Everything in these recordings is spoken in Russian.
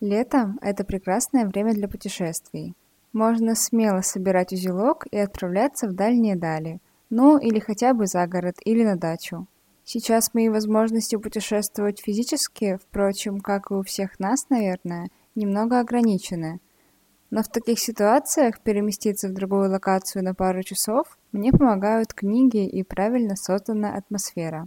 Лето – это прекрасное время для путешествий. Можно смело собирать узелок и отправляться в дальние дали, ну или хотя бы за город или на дачу. Сейчас мои возможности путешествовать физически, впрочем, как и у всех нас, наверное, немного ограничены. Но в таких ситуациях переместиться в другую локацию на пару часов мне помогают книги и правильно созданная атмосфера.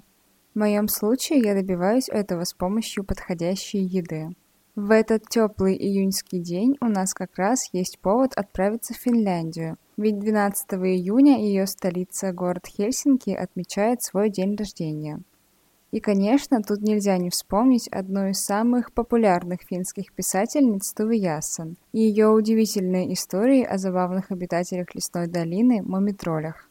В моем случае я добиваюсь этого с помощью подходящей еды. В этот теплый июньский день у нас как раз есть повод отправиться в Финляндию, ведь 12 июня ее столица, город Хельсинки, отмечает свой день рождения. И, конечно, тут нельзя не вспомнить одну из самых популярных финских писательниц Тувы Яссен и ее удивительные истории о забавных обитателях лесной долины Мумитролях.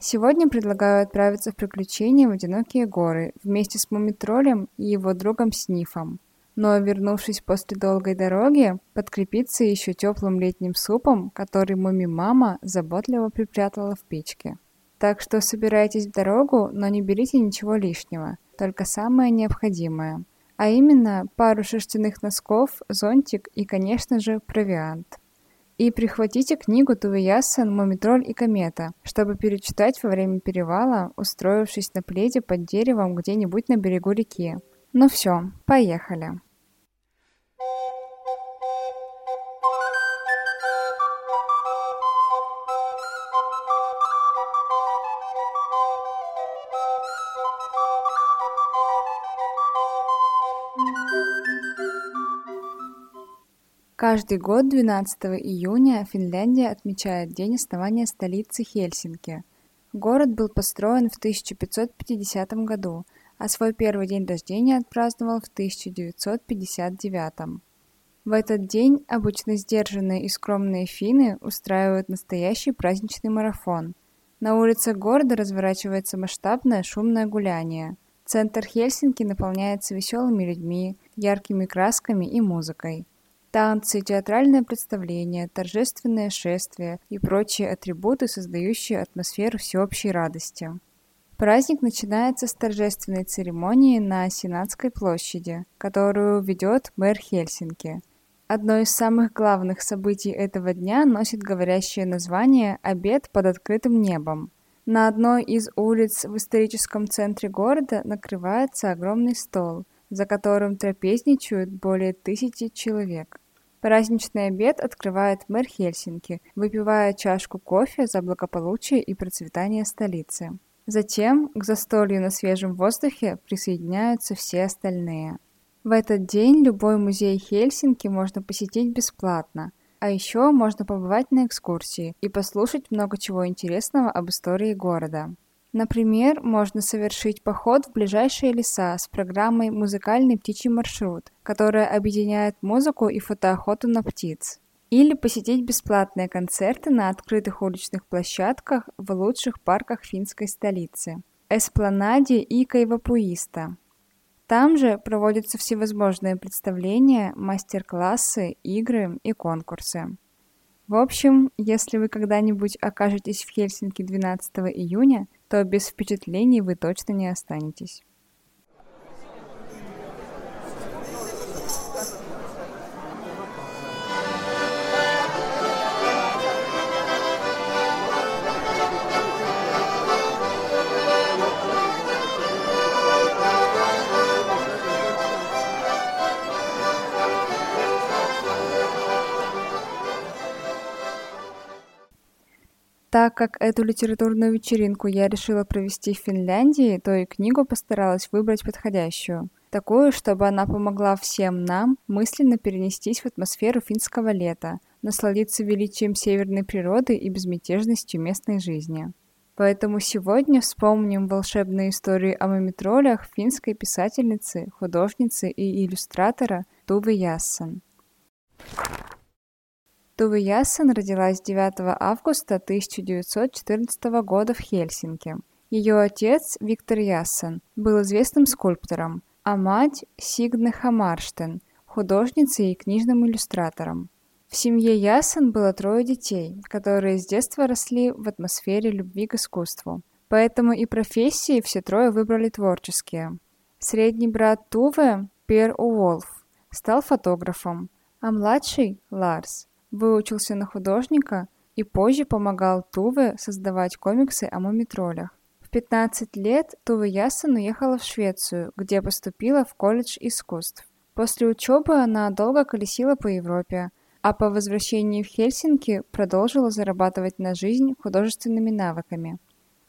Сегодня предлагаю отправиться в приключения в одинокие горы вместе с Мумитролем и его другом Снифом – но, вернувшись после долгой дороги, подкрепиться еще теплым летним супом, который муми-мама заботливо припрятала в печке. Так что собирайтесь в дорогу, но не берите ничего лишнего, только самое необходимое. А именно пару шерстяных носков, зонтик и, конечно же, провиант. И прихватите книгу Туве Яссен «Мумитроль и комета», чтобы перечитать во время перевала, устроившись на пледе под деревом где-нибудь на берегу реки. Ну все, поехали. Каждый год 12 июня Финляндия отмечает день основания столицы Хельсинки. Город был построен в 1550 году, а свой первый день рождения отпраздновал в 1959. В этот день обычно сдержанные и скромные финны устраивают настоящий праздничный марафон. На улицах города разворачивается масштабное шумное гуляние. Центр Хельсинки наполняется веселыми людьми, яркими красками и музыкой. Танцы, театральное представление, торжественное шествие и прочие атрибуты, создающие атмосферу всеобщей радости. Праздник начинается с торжественной церемонии на Сенатской площади, которую ведет мэр Хельсинки. Одно из самых главных событий этого дня носит говорящее название «Обед под открытым небом». На одной из улиц в историческом центре города накрывается огромный стол, за которым трапезничают более тысячи человек. Праздничный обед открывает мэр Хельсинки, выпивая чашку кофе за благополучие и процветание столицы. Затем к застолью на свежем воздухе присоединяются все остальные. В этот день любой музей Хельсинки можно посетить бесплатно, а еще можно побывать на экскурсии и послушать много чего интересного об истории города. Например, можно совершить поход в ближайшие леса с программой «Музыкальный птичий маршрут», которая объединяет музыку и фотоохоту на птиц. Или посетить бесплатные концерты на открытых уличных площадках в лучших парках финской столицы – Эспланаде и Кайвапуиста. Там же проводятся всевозможные представления, мастер-классы, игры и конкурсы. В общем, если вы когда-нибудь окажетесь в Хельсинки 12 июня, то без впечатлений вы точно не останетесь. Так как эту литературную вечеринку я решила провести в Финляндии, то и книгу постаралась выбрать подходящую. Такую, чтобы она помогла всем нам мысленно перенестись в атмосферу финского лета, насладиться величием северной природы и безмятежностью местной жизни. Поэтому сегодня вспомним волшебную историю о мумитролях финской писательницы, художницы и иллюстратора Тувы Яссен. Туве Яссен родилась 9 августа 1914 года в Хельсинки. Ее отец, Виктор Яссен, был известным скульптором, а мать – Сигне Хамарштен, художницей и книжным иллюстратором. В семье Ясен было трое детей, которые с детства росли в атмосфере любви к искусству. Поэтому и профессии все трое выбрали творческие. Средний брат Туве, Пер Уолф, стал фотографом, а младший, Ларс, выучился на художника и позже помогал Туве создавать комиксы о мумитролях. В 15 лет Туве Ясен уехала в Швецию, где поступила в колледж искусств. После учебы она долго колесила по Европе, а по возвращении в Хельсинки продолжила зарабатывать на жизнь художественными навыками.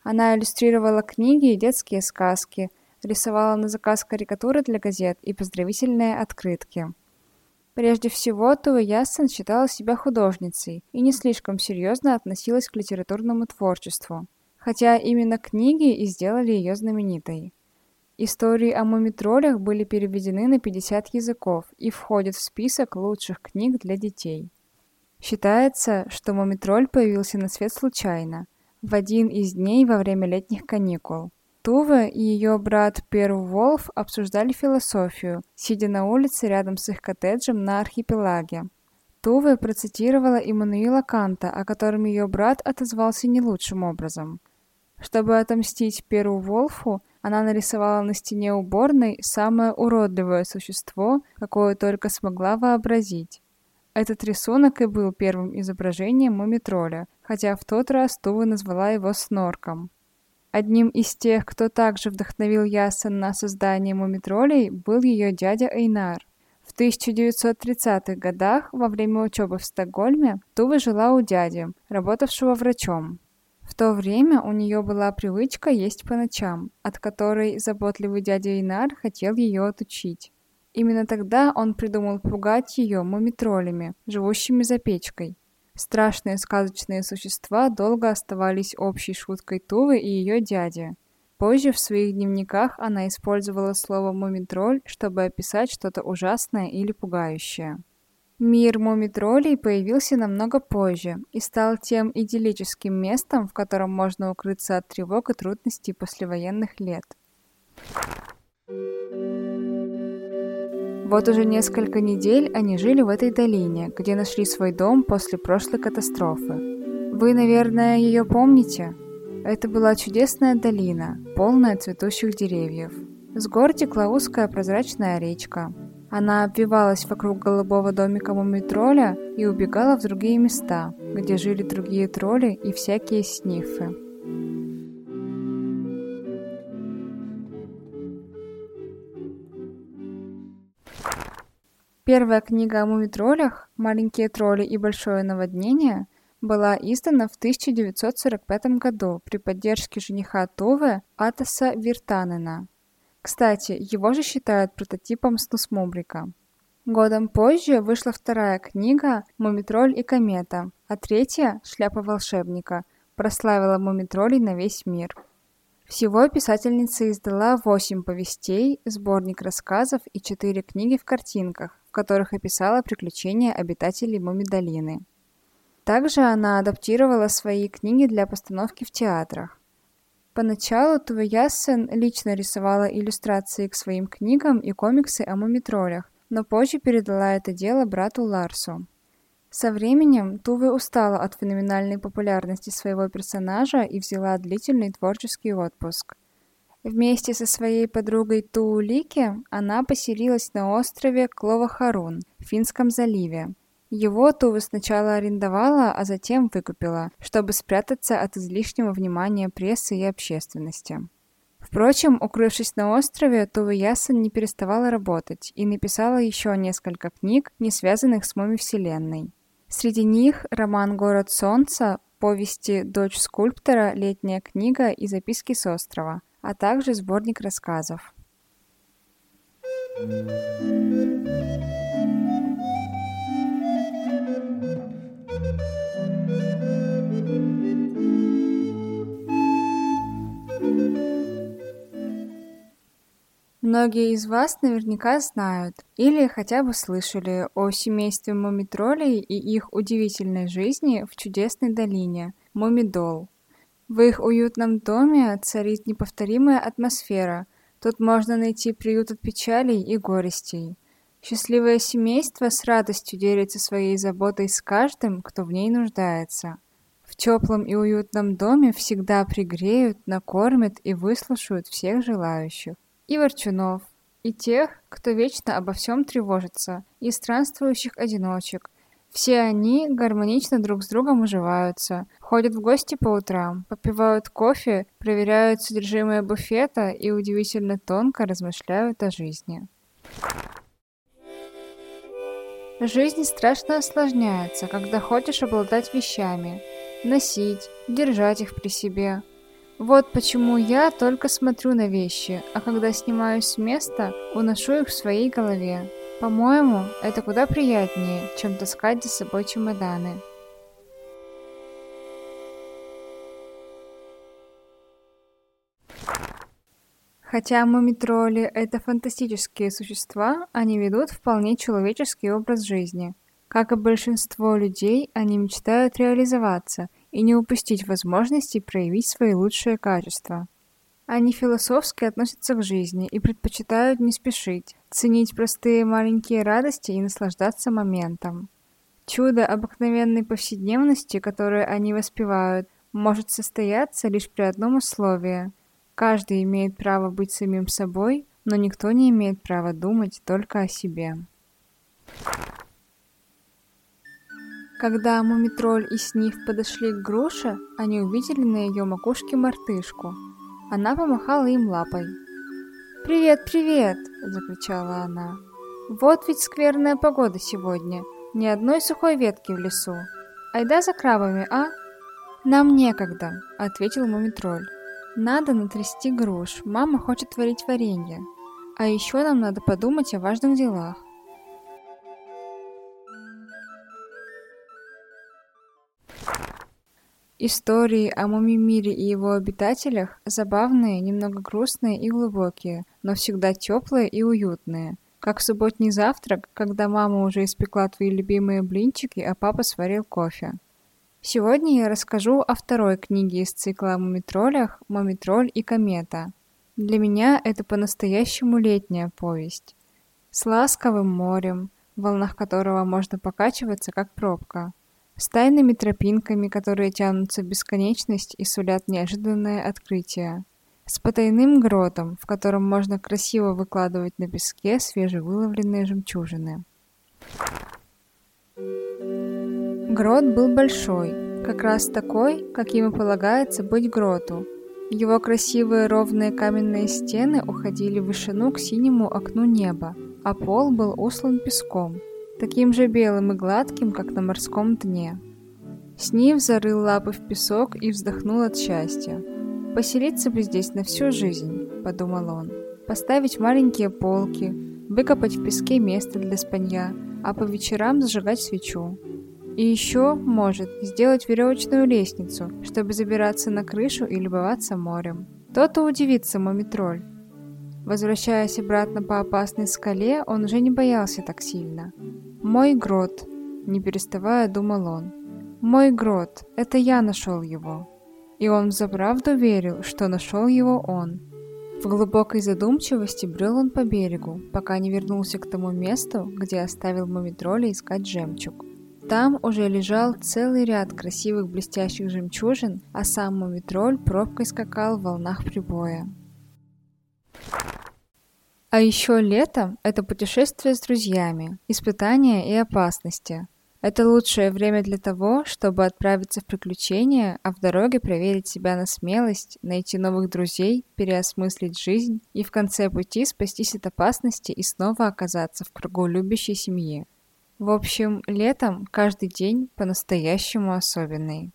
Она иллюстрировала книги и детские сказки, рисовала на заказ карикатуры для газет и поздравительные открытки. Прежде всего, Туа Яссен считала себя художницей и не слишком серьезно относилась к литературному творчеству, хотя именно книги и сделали ее знаменитой. Истории о мумитролях были переведены на 50 языков и входят в список лучших книг для детей. Считается, что мумитроль появился на свет случайно, в один из дней во время летних каникул. Тува и ее брат Перу Волф обсуждали философию, сидя на улице рядом с их коттеджем на архипелаге. Тува процитировала Иммануила Канта, о котором ее брат отозвался не лучшим образом. Чтобы отомстить Перу Волфу, она нарисовала на стене уборной самое уродливое существо, какое только смогла вообразить. Этот рисунок и был первым изображением мумитроля, хотя в тот раз Тува назвала его снорком. Одним из тех, кто также вдохновил Ясен на создание мумитролей, был ее дядя Эйнар. В 1930-х годах, во время учебы в Стокгольме, Тува жила у дяди, работавшего врачом. В то время у нее была привычка есть по ночам, от которой заботливый дядя Инар хотел ее отучить. Именно тогда он придумал пугать ее мумитролями, живущими за печкой. Страшные сказочные существа долго оставались общей шуткой Тувы и ее дяди. Позже в своих дневниках она использовала слово «мумитроль», чтобы описать что-то ужасное или пугающее. Мир мумитролей появился намного позже и стал тем идиллическим местом, в котором можно укрыться от тревог и трудностей послевоенных лет. Вот уже несколько недель они жили в этой долине, где нашли свой дом после прошлой катастрофы. Вы, наверное, ее помните? Это была чудесная долина, полная цветущих деревьев. С гор текла узкая прозрачная речка, она обвивалась вокруг голубого домика мумий-тролля и убегала в другие места, где жили другие тролли и всякие снифы. Первая книга о мумитролях «Маленькие тролли и большое наводнение» была издана в 1945 году при поддержке жениха Туве Атаса Виртанена. Кстати, его же считают прототипом Снусмубрика. Годом позже вышла вторая книга «Мумитроль и комета», а третья «Шляпа волшебника» прославила мумитролей на весь мир. Всего писательница издала восемь повестей, сборник рассказов и четыре книги в картинках, которых описала приключения обитателей Мумидолины. Также она адаптировала свои книги для постановки в театрах. Поначалу Тува Яссен лично рисовала иллюстрации к своим книгам и комиксы о мумитролях, но позже передала это дело брату Ларсу. Со временем Туве устала от феноменальной популярности своего персонажа и взяла длительный творческий отпуск. Вместе со своей подругой Туулике она поселилась на острове Кловахарун в Финском заливе, его Тува сначала арендовала, а затем выкупила, чтобы спрятаться от излишнего внимания прессы и общественности. Впрочем, укрывшись на острове, Тува Ясен не переставала работать и написала еще несколько книг, не связанных с Муми-вселенной. Среди них роман «Город солнца», повести «Дочь скульптора», «Летняя книга» и «Записки с острова», а также сборник рассказов. Многие из вас наверняка знают или хотя бы слышали о семействе мумитролей и их удивительной жизни в чудесной долине Мумидол. В их уютном доме царит неповторимая атмосфера. Тут можно найти приют от печалей и горестей. Счастливое семейство с радостью делится своей заботой с каждым, кто в ней нуждается. В теплом и уютном доме всегда пригреют, накормят и выслушают всех желающих. И ворчунов, и тех, кто вечно обо всем тревожится, и странствующих одиночек. Все они гармонично друг с другом уживаются, ходят в гости по утрам, попивают кофе, проверяют содержимое буфета и удивительно тонко размышляют о жизни. Жизнь страшно осложняется, когда хочешь обладать вещами, носить, держать их при себе. Вот почему я только смотрю на вещи, а когда снимаюсь с места, уношу их в своей голове. По-моему, это куда приятнее, чем таскать за собой чемоданы. Хотя мумитроли — это фантастические существа, они ведут вполне человеческий образ жизни. Как и большинство людей, они мечтают реализоваться и не упустить возможности проявить свои лучшие качества. Они философски относятся к жизни и предпочитают не спешить, ценить простые маленькие радости и наслаждаться моментом. Чудо обыкновенной повседневности, которое они воспевают, может состояться лишь при одном условии. Каждый имеет право быть самим собой, но никто не имеет права думать только о себе. Когда Мумитроль и Сниф подошли к груше, они увидели на ее макушке мартышку. Она помахала им лапой. «Привет, привет!» – закричала она. «Вот ведь скверная погода сегодня. Ни одной сухой ветки в лесу. Айда за крабами, а?» «Нам некогда», – ответил Мумитроль. «Надо натрясти груш. Мама хочет варить варенье. А еще нам надо подумать о важных делах. Истории о Мумимире и его обитателях забавные, немного грустные и глубокие, но всегда теплые и уютные. Как субботний завтрак, когда мама уже испекла твои любимые блинчики, а папа сварил кофе. Сегодня я расскажу о второй книге из цикла о мумитролях «Мумитроль и комета». Для меня это по-настоящему летняя повесть. С ласковым морем, в волнах которого можно покачиваться, как пробка – с тайными тропинками, которые тянутся в бесконечность и сулят неожиданное открытие. С потайным гротом, в котором можно красиво выкладывать на песке свежевыловленные жемчужины. Грот был большой, как раз такой, каким и полагается быть гроту. Его красивые ровные каменные стены уходили в вышину к синему окну неба, а пол был услан песком – таким же белым и гладким, как на морском дне. Снив зарыл лапы в песок и вздохнул от счастья. «Поселиться бы здесь на всю жизнь», — подумал он. «Поставить маленькие полки, выкопать в песке место для спанья, а по вечерам зажигать свечу. И еще, может, сделать веревочную лестницу, чтобы забираться на крышу и любоваться морем. То-то удивится Мумитроль. Возвращаясь обратно по опасной скале, он уже не боялся так сильно. «Мой грот», — не переставая думал он. «Мой грот, это я нашел его». И он взаправду верил, что нашел его он. В глубокой задумчивости брел он по берегу, пока не вернулся к тому месту, где оставил Мумитроля искать жемчуг. Там уже лежал целый ряд красивых блестящих жемчужин, а сам Мумитроль пробкой скакал в волнах прибоя. А еще лето – это путешествие с друзьями, испытания и опасности. Это лучшее время для того, чтобы отправиться в приключения, а в дороге проверить себя на смелость, найти новых друзей, переосмыслить жизнь и в конце пути спастись от опасности и снова оказаться в кругу любящей семьи. В общем, летом каждый день по-настоящему особенный.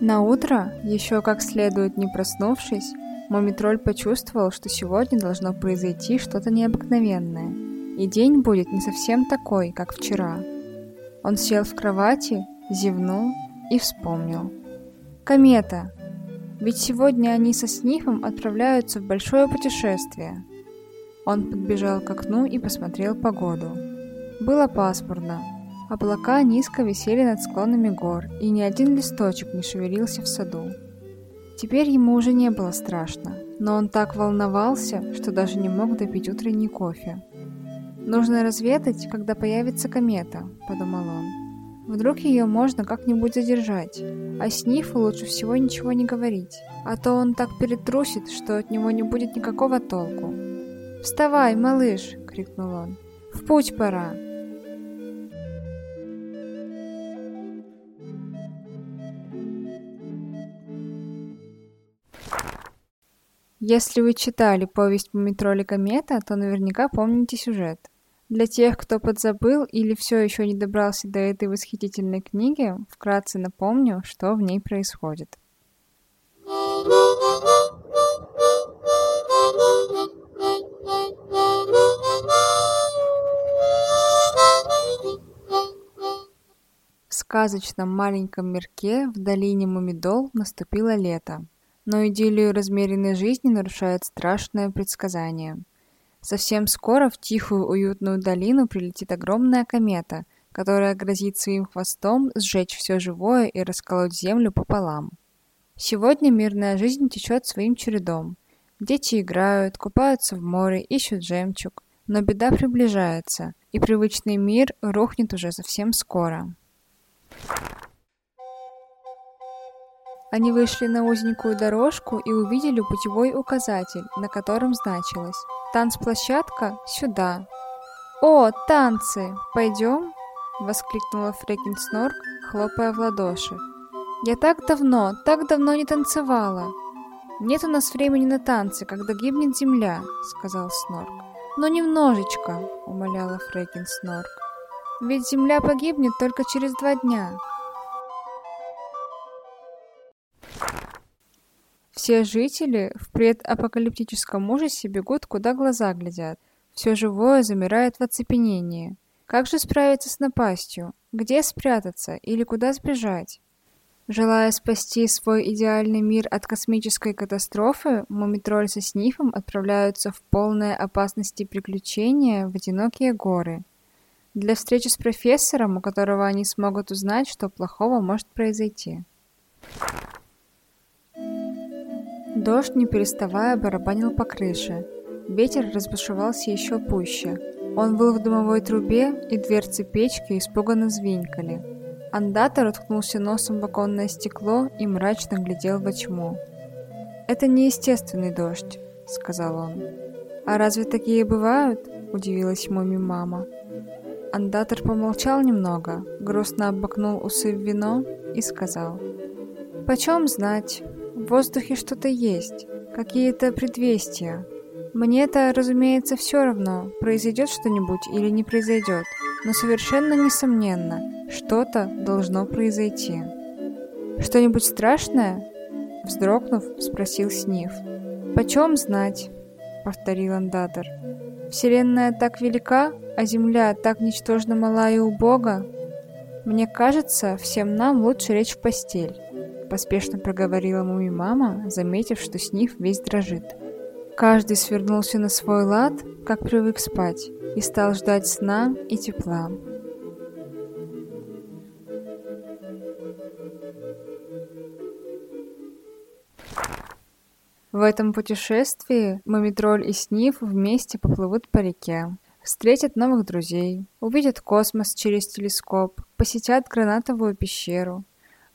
На утро, еще как следует не проснувшись, Мумитроль почувствовал, что сегодня должно произойти что-то необыкновенное, и день будет не совсем такой, как вчера. Он сел в кровати, зевнул и вспомнил. «Комета! Ведь сегодня они со Снифом отправляются в большое путешествие. Он подбежал к окну и посмотрел погоду. Было пасмурно. Облака низко висели над склонами гор, и ни один листочек не шевелился в саду. Теперь ему уже не было страшно, но он так волновался, что даже не мог допить утренний кофе. «Нужно разведать, когда появится комета», — подумал он. «Вдруг ее можно как-нибудь задержать, а Снифу лучше всего ничего не говорить, а то он так перетрусит, что от него не будет никакого толку». «Вставай, малыш!» — крикнул он. «В путь пора!» Если вы читали повесть «Мумитроль комета», то наверняка помните сюжет. Для тех, кто подзабыл или все еще не добрался до этой восхитительной книги, вкратце напомню, что в ней происходит. В сказочном маленьком мирке в долине Мумидол наступило лето но идиллию размеренной жизни нарушает страшное предсказание. Совсем скоро в тихую уютную долину прилетит огромная комета, которая грозит своим хвостом сжечь все живое и расколоть землю пополам. Сегодня мирная жизнь течет своим чередом. Дети играют, купаются в море, ищут жемчуг. Но беда приближается, и привычный мир рухнет уже совсем скоро. Они вышли на узенькую дорожку и увидели путевой указатель, на котором значилось «Танцплощадка сюда». «О, танцы! Пойдем?» — воскликнула Фрекин Снорк, хлопая в ладоши. «Я так давно, так давно не танцевала!» «Нет у нас времени на танцы, когда гибнет земля», — сказал Снорк. «Но немножечко», — умоляла Фрекин Снорк. «Ведь земля погибнет только через два дня». Все жители в предапокалиптическом ужасе бегут, куда глаза глядят. Все живое замирает в оцепенении. Как же справиться с напастью? Где спрятаться или куда сбежать? Желая спасти свой идеальный мир от космической катастрофы, Мумитроль со Снифом отправляются в полное опасности приключения в одинокие горы. Для встречи с профессором, у которого они смогут узнать, что плохого может произойти. Дождь, не переставая, барабанил по крыше. Ветер разбушевался еще пуще. Он был в дымовой трубе, и дверцы печки испуганно звенькали. Андатор уткнулся носом в оконное стекло и мрачно глядел во тьму. «Это неестественный дождь», — сказал он. «А разве такие бывают?» — удивилась Муми мама. Андатор помолчал немного, грустно обмакнул усы в вино и сказал. «Почем знать? В воздухе что-то есть, какие-то предвестия. Мне-то, разумеется, все равно, произойдет что-нибудь или не произойдет, но совершенно несомненно, что-то должно произойти. «Что-нибудь страшное?» Вздрогнув, спросил Сниф. «Почем знать?» — повторил Андатор. «Вселенная так велика, а Земля так ничтожно мала и убога. Мне кажется, всем нам лучше лечь в постель» поспешно проговорила муми мама, заметив, что Сниф весь дрожит. Каждый свернулся на свой лад, как привык спать, и стал ждать сна и тепла. В этом путешествии Мумитроль и Сниф вместе поплывут по реке, встретят новых друзей, увидят космос через телескоп, посетят гранатовую пещеру,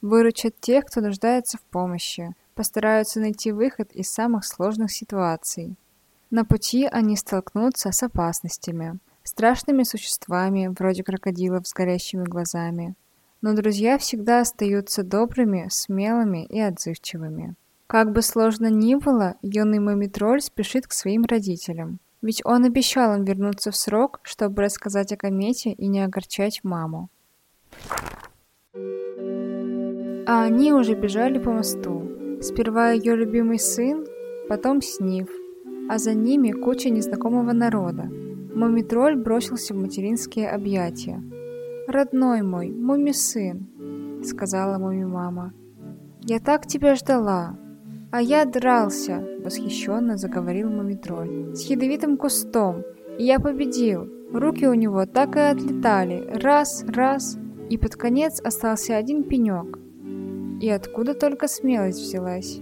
выручат тех, кто нуждается в помощи, постараются найти выход из самых сложных ситуаций. На пути они столкнутся с опасностями, страшными существами, вроде крокодилов с горящими глазами. Но друзья всегда остаются добрыми, смелыми и отзывчивыми. Как бы сложно ни было, юный мумитроль спешит к своим родителям. Ведь он обещал им вернуться в срок, чтобы рассказать о комете и не огорчать маму. А они уже бежали по мосту. Сперва ее любимый сын, потом Снив, а за ними куча незнакомого народа. Мумитроль бросился в материнские объятия. «Родной мой, муми-сын», — сказала муми-мама. «Я так тебя ждала». «А я дрался!» — восхищенно заговорил Мумитроль. «С ядовитым кустом! И я победил! Руки у него так и отлетали. Раз, раз. И под конец остался один пенек. И откуда только смелость взялась?»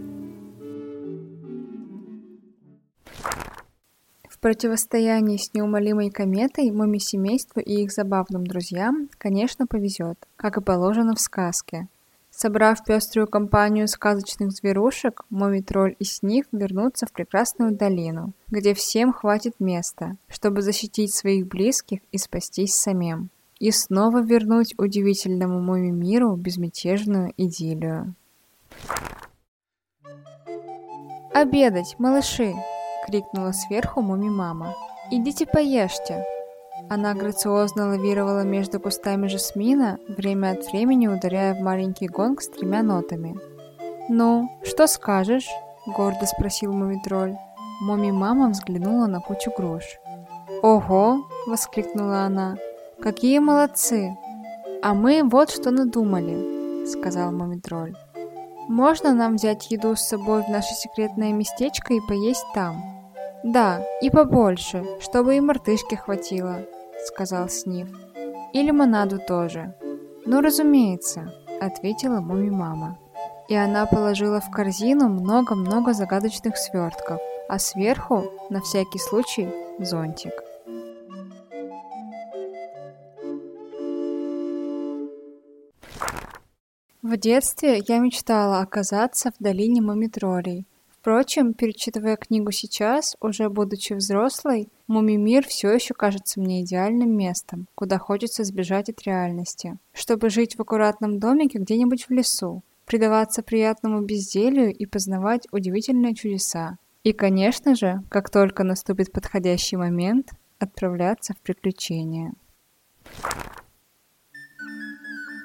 В противостоянии с неумолимой кометой муми-семейству и их забавным друзьям, конечно, повезет, как и положено в сказке. Собрав пеструю компанию сказочных зверушек, Моми-тролль и Сниф вернутся в прекрасную долину, где всем хватит места, чтобы защитить своих близких и спастись самим. И снова вернуть удивительному Моми-миру безмятежную идиллию. «Обедать, малыши!» — крикнула сверху Муми-мама. «Идите поешьте!» Она грациозно лавировала между кустами жасмина, время от времени ударяя в маленький гонг с тремя нотами. «Ну, что скажешь?» — гордо спросил Мумитроль. Муми-мама взглянула на кучу груш. «Ого!» — воскликнула она. «Какие молодцы! А мы вот что надумали!» — сказал Мумитроль. «Можно нам взять еду с собой в наше секретное местечко и поесть там?» «Да, и побольше, чтобы и мартышки хватило», — сказал Снив. «И лимонаду тоже». «Ну, разумеется», — ответила Муми-мама. И она положила в корзину много-много загадочных свертков, а сверху, на всякий случай, зонтик. В детстве я мечтала оказаться в долине Мумитролей, Впрочем, перечитывая книгу сейчас, уже будучи взрослой, Мумимир все еще кажется мне идеальным местом, куда хочется сбежать от реальности, чтобы жить в аккуратном домике где-нибудь в лесу, предаваться приятному безделью и познавать удивительные чудеса. И, конечно же, как только наступит подходящий момент, отправляться в приключения.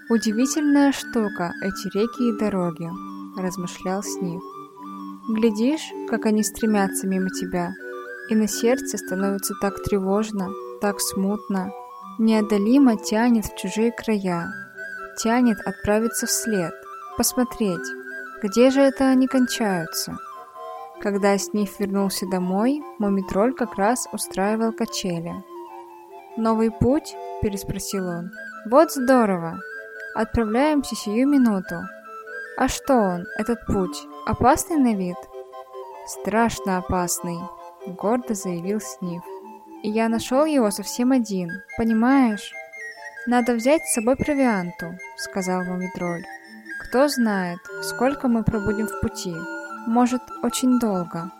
Удивительная штука эти реки и дороги, размышлял Снив. Глядишь, как они стремятся мимо тебя, и на сердце становится так тревожно, так смутно, неодолимо тянет в чужие края, тянет отправиться вслед, посмотреть, где же это они кончаются. Когда Сниф вернулся домой, Мумитроль как раз устраивал качели. «Новый путь?» – переспросил он. «Вот здорово! Отправляемся сию минуту. А что он, этот путь? Опасный на вид? Страшно опасный, гордо заявил Снив. И я нашел его совсем один, понимаешь? Надо взять с собой провианту, сказал Мумитроль. Кто знает, сколько мы пробудем в пути. Может, очень долго.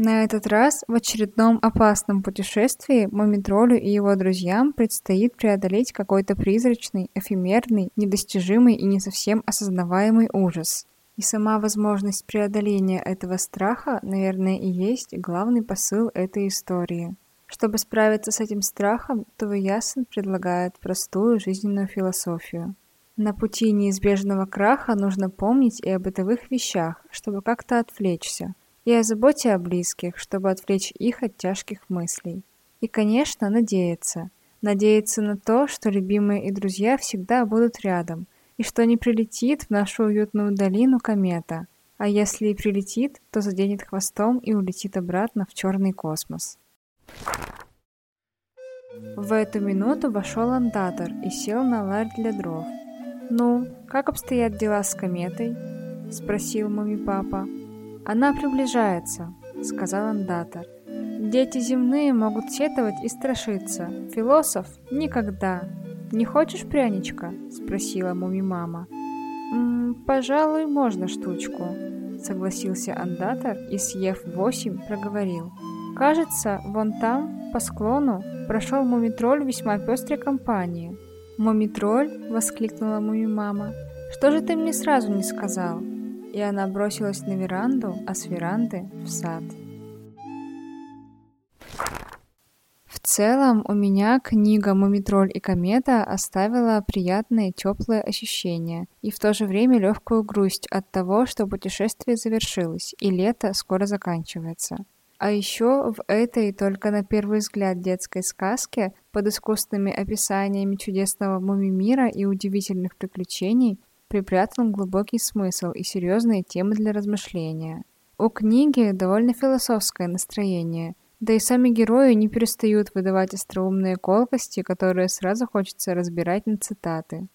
На этот раз в очередном опасном путешествии Мумитролю и его друзьям предстоит преодолеть какой-то призрачный, эфемерный, недостижимый и не совсем осознаваемый ужас. И сама возможность преодоления этого страха, наверное, и есть главный посыл этой истории. Чтобы справиться с этим страхом, Туваясен предлагает простую жизненную философию. На пути неизбежного краха нужно помнить и о бытовых вещах, чтобы как-то отвлечься – и о заботе о близких, чтобы отвлечь их от тяжких мыслей. И, конечно, надеяться. Надеяться на то, что любимые и друзья всегда будут рядом, и что не прилетит в нашу уютную долину комета, а если и прилетит, то заденет хвостом и улетит обратно в черный космос. В эту минуту вошел андатор и сел на ларь для дров. «Ну, как обстоят дела с кометой?» — спросил муми-папа. «Она приближается», — сказал андатор. «Дети земные могут сетовать и страшиться. Философ — никогда. Не хочешь пряничка?» — спросила муми-мама. «М -м, «Пожалуй, можно штучку», — согласился андатор и, съев восемь, проговорил. «Кажется, вон там, по склону, прошел мумитроль весьма пестрой компании». «Мумитроль?» — воскликнула муми-мама. «Что же ты мне сразу не сказал?» И она бросилась на веранду, а с веранды в сад. В целом у меня книга «Мумитроль и комета» оставила приятные теплые ощущения и в то же время легкую грусть от того, что путешествие завершилось и лето скоро заканчивается. А еще в этой только на первый взгляд детской сказке под искусственными описаниями чудесного муми-мира и удивительных приключений припрятан глубокий смысл и серьезные темы для размышления. У книги довольно философское настроение, да и сами герои не перестают выдавать остроумные колкости, которые сразу хочется разбирать на цитаты.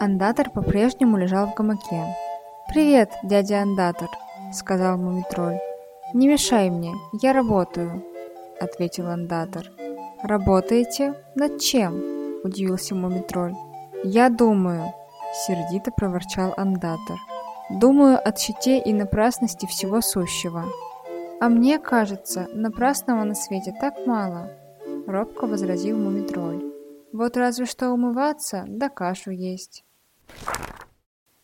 Андатор по-прежнему лежал в гамаке. «Привет, дядя Андатор», — сказал Мумитроль. «Не мешай мне, я работаю», — ответил Андатор. «Работаете? Над чем?» — удивился Мумитроль. «Я думаю», — сердито проворчал Андатор. «Думаю о щите и напрасности всего сущего». «А мне кажется, напрасного на свете так мало», — робко возразил Мумитроль. «Вот разве что умываться, да кашу есть».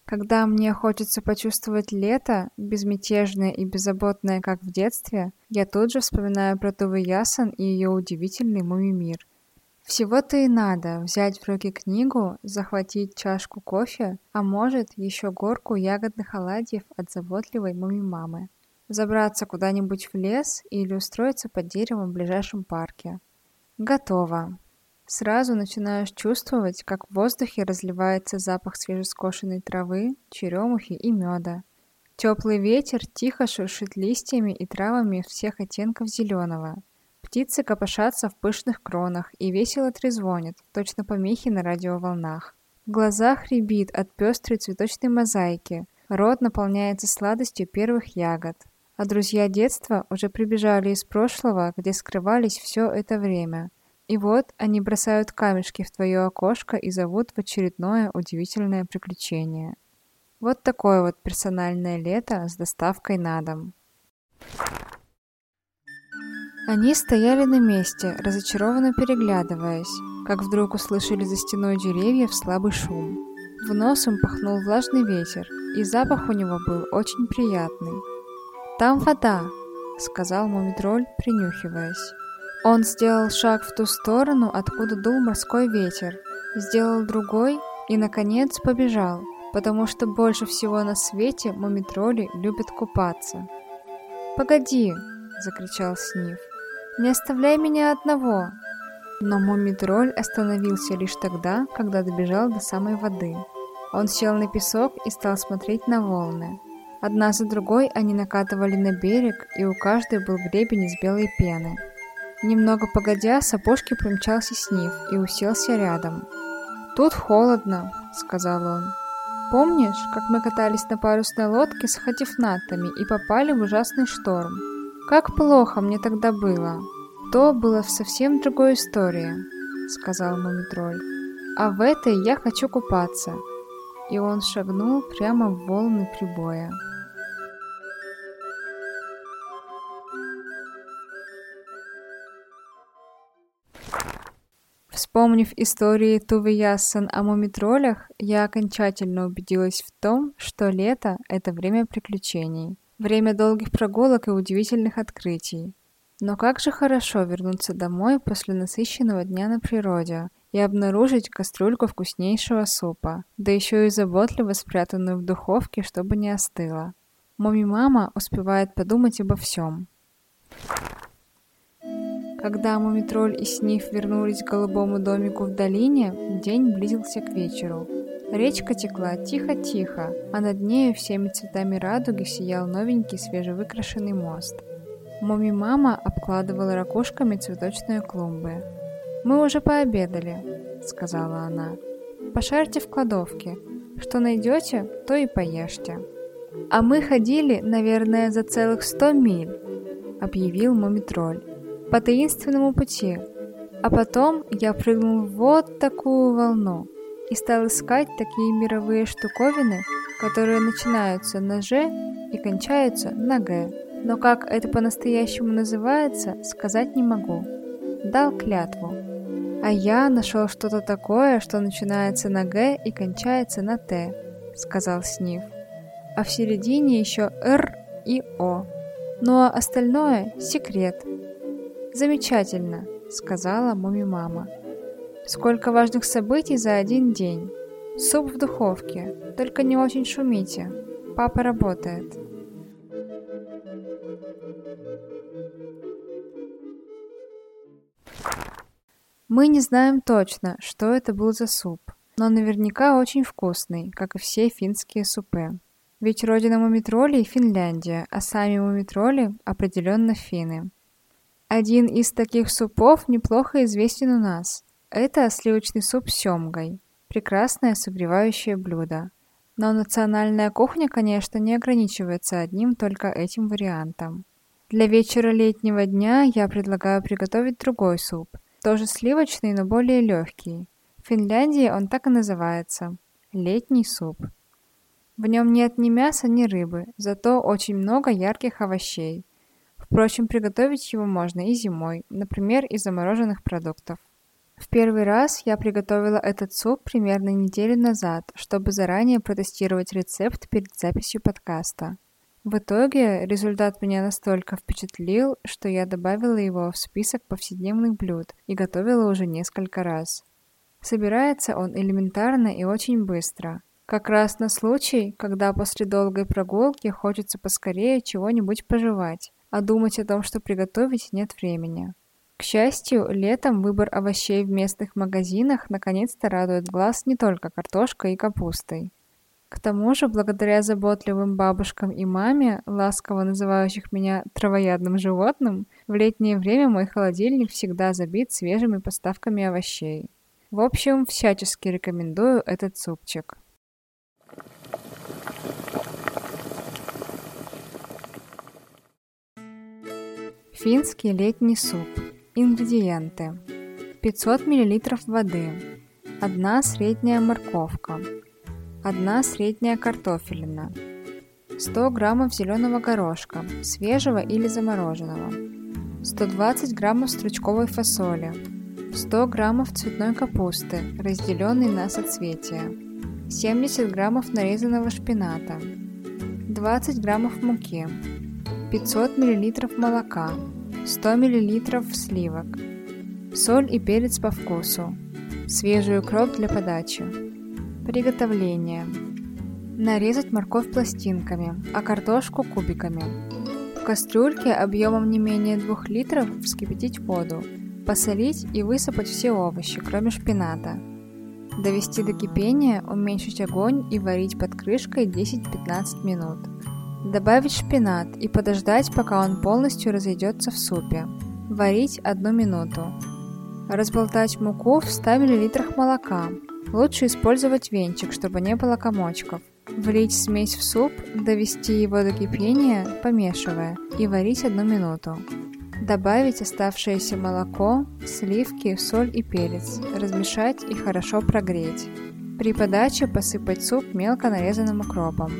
Когда мне хочется почувствовать лето, безмятежное и беззаботное, как в детстве, я тут же вспоминаю про Тувы Ясон и ее удивительный муми-мир. Всего-то и надо взять в руки книгу, захватить чашку кофе, а может, еще горку ягодных оладьев от заботливой муми-мамы. Забраться куда-нибудь в лес или устроиться под деревом в ближайшем парке. Готово. Сразу начинаешь чувствовать, как в воздухе разливается запах свежескошенной травы, черемухи и меда. Теплый ветер тихо шуршит листьями и травами всех оттенков зеленого. Птицы копошатся в пышных кронах и весело трезвонят, точно помехи на радиоволнах. В глазах рябит от пестрой цветочной мозаики, рот наполняется сладостью первых ягод. А друзья детства уже прибежали из прошлого, где скрывались все это время – и вот они бросают камешки в твое окошко и зовут в очередное удивительное приключение. Вот такое вот персональное лето с доставкой на дом. Они стояли на месте, разочарованно переглядываясь, как вдруг услышали за стеной деревьев слабый шум. В нос им пахнул влажный ветер, и запах у него был очень приятный. «Там вода», — сказал Мумитроль, принюхиваясь. Он сделал шаг в ту сторону, откуда дул морской ветер, сделал другой и, наконец, побежал, потому что больше всего на свете мумитроли любят купаться. «Погоди!» — закричал Сниф. «Не оставляй меня одного!» Но мумитроль остановился лишь тогда, когда добежал до самой воды. Он сел на песок и стал смотреть на волны. Одна за другой они накатывали на берег, и у каждой был гребень из белой пены. Немного погодя, сапожки примчался Сниф и уселся рядом. «Тут холодно», — сказал он. «Помнишь, как мы катались на парусной лодке с хатифнатами и попали в ужасный шторм? Как плохо мне тогда было!» «То было совсем другой истории», — сказал Мумитроль. «А в этой я хочу купаться». И он шагнул прямо в волны прибоя. Вспомнив истории Тувы Яссен о мумитролях, я окончательно убедилась в том, что лето — это время приключений, время долгих прогулок и удивительных открытий. Но как же хорошо вернуться домой после насыщенного дня на природе и обнаружить кастрюльку вкуснейшего супа, да еще и заботливо спрятанную в духовке, чтобы не остыла. Муми-мама успевает подумать обо всем. Когда Мумитроль и Сниф вернулись к голубому домику в долине, день близился к вечеру. Речка текла тихо-тихо, а над нею всеми цветами радуги сиял новенький свежевыкрашенный мост. Муми-мама обкладывала ракушками цветочные клумбы. «Мы уже пообедали», — сказала она. «Пошарьте в кладовке. Что найдете, то и поешьте». «А мы ходили, наверное, за целых сто миль», — объявил Мумитроль по таинственному пути. А потом я прыгнул в вот такую волну и стал искать такие мировые штуковины, которые начинаются на «Ж» и кончаются на «Г». Но как это по-настоящему называется, сказать не могу. Дал клятву. А я нашел что-то такое, что начинается на «Г» и кончается на «Т», сказал Сниф. А в середине еще «Р» и «О». Ну а остальное — секрет. «Замечательно», — сказала муми-мама. «Сколько важных событий за один день. Суп в духовке, только не очень шумите. Папа работает». Мы не знаем точно, что это был за суп, но наверняка очень вкусный, как и все финские супы. Ведь родина мумитролей – Финляндия, а сами мумитроли – определенно финны. Один из таких супов неплохо известен у нас. Это сливочный суп с семгой. Прекрасное согревающее блюдо. Но национальная кухня, конечно, не ограничивается одним только этим вариантом. Для вечера летнего дня я предлагаю приготовить другой суп. Тоже сливочный, но более легкий. В Финляндии он так и называется – летний суп. В нем нет ни мяса, ни рыбы, зато очень много ярких овощей. Впрочем, приготовить его можно и зимой, например, из замороженных продуктов. В первый раз я приготовила этот суп примерно неделю назад, чтобы заранее протестировать рецепт перед записью подкаста. В итоге результат меня настолько впечатлил, что я добавила его в список повседневных блюд и готовила уже несколько раз. Собирается он элементарно и очень быстро. Как раз на случай, когда после долгой прогулки хочется поскорее чего-нибудь пожевать, а думать о том, что приготовить, нет времени. К счастью, летом выбор овощей в местных магазинах наконец-то радует глаз не только картошкой и капустой. К тому же, благодаря заботливым бабушкам и маме, ласково называющих меня травоядным животным, в летнее время мой холодильник всегда забит свежими поставками овощей. В общем, всячески рекомендую этот супчик. Финский летний суп. Ингредиенты. 500 мл воды. 1 средняя морковка. 1 средняя картофелина. 100 граммов зеленого горошка, свежего или замороженного. 120 граммов стручковой фасоли. 100 граммов цветной капусты, разделенной на соцветия. 70 граммов нарезанного шпината. 20 граммов муки. 500 мл молока. 100 мл сливок, соль и перец по вкусу, свежий укроп для подачи. Приготовление. Нарезать морковь пластинками, а картошку кубиками. В кастрюльке объемом не менее 2 литров вскипятить воду, посолить и высыпать все овощи, кроме шпината. Довести до кипения, уменьшить огонь и варить под крышкой 10-15 минут. Добавить шпинат и подождать, пока он полностью разойдется в супе. Варить одну минуту. Разболтать муку в 100 мл молока. Лучше использовать венчик, чтобы не было комочков. Влить смесь в суп, довести его до кипения, помешивая, и варить одну минуту. Добавить оставшееся молоко, сливки, соль и перец, размешать и хорошо прогреть. При подаче посыпать суп мелко нарезанным укропом.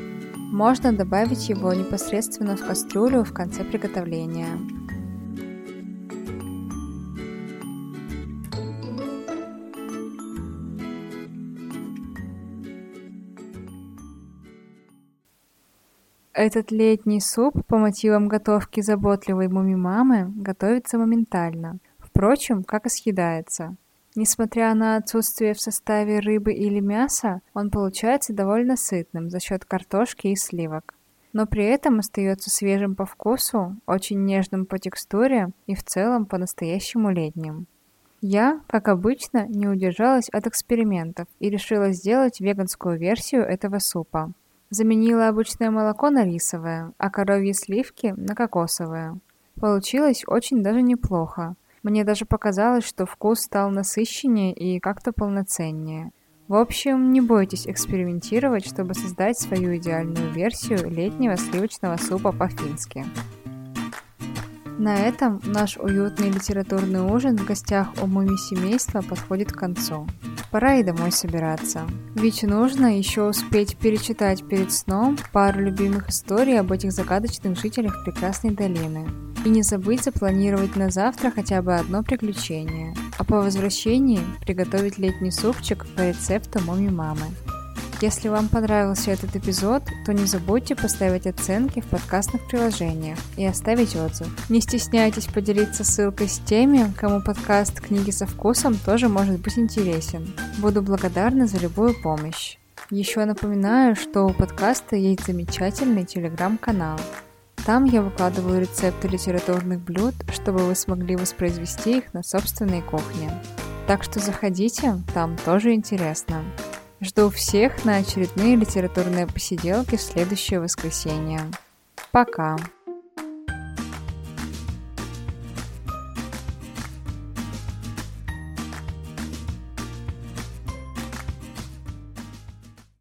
Можно добавить его непосредственно в кастрюлю в конце приготовления. Этот летний суп по мотивам готовки заботливой муми-мамы готовится моментально. Впрочем, как и съедается. Несмотря на отсутствие в составе рыбы или мяса, он получается довольно сытным за счет картошки и сливок. Но при этом остается свежим по вкусу, очень нежным по текстуре и в целом по-настоящему летним. Я, как обычно, не удержалась от экспериментов и решила сделать веганскую версию этого супа. Заменила обычное молоко на рисовое, а коровьи сливки на кокосовое. Получилось очень даже неплохо. Мне даже показалось, что вкус стал насыщеннее и как-то полноценнее. В общем, не бойтесь экспериментировать, чтобы создать свою идеальную версию летнего сливочного супа по-фински. На этом наш уютный литературный ужин в гостях у муми семейства подходит к концу. Пора и домой собираться. Ведь нужно еще успеть перечитать перед сном пару любимых историй об этих загадочных жителях прекрасной долины. И не забыть запланировать на завтра хотя бы одно приключение, а по возвращении приготовить летний супчик по рецепту моми мамы. Если вам понравился этот эпизод, то не забудьте поставить оценки в подкастных приложениях и оставить отзыв. Не стесняйтесь поделиться ссылкой с теми, кому подкаст «Книги со вкусом» тоже может быть интересен. Буду благодарна за любую помощь. Еще напоминаю, что у подкаста есть замечательный телеграм-канал. Там я выкладываю рецепты литературных блюд, чтобы вы смогли воспроизвести их на собственной кухне. Так что заходите, там тоже интересно. Жду всех на очередные литературные посиделки в следующее воскресенье. Пока!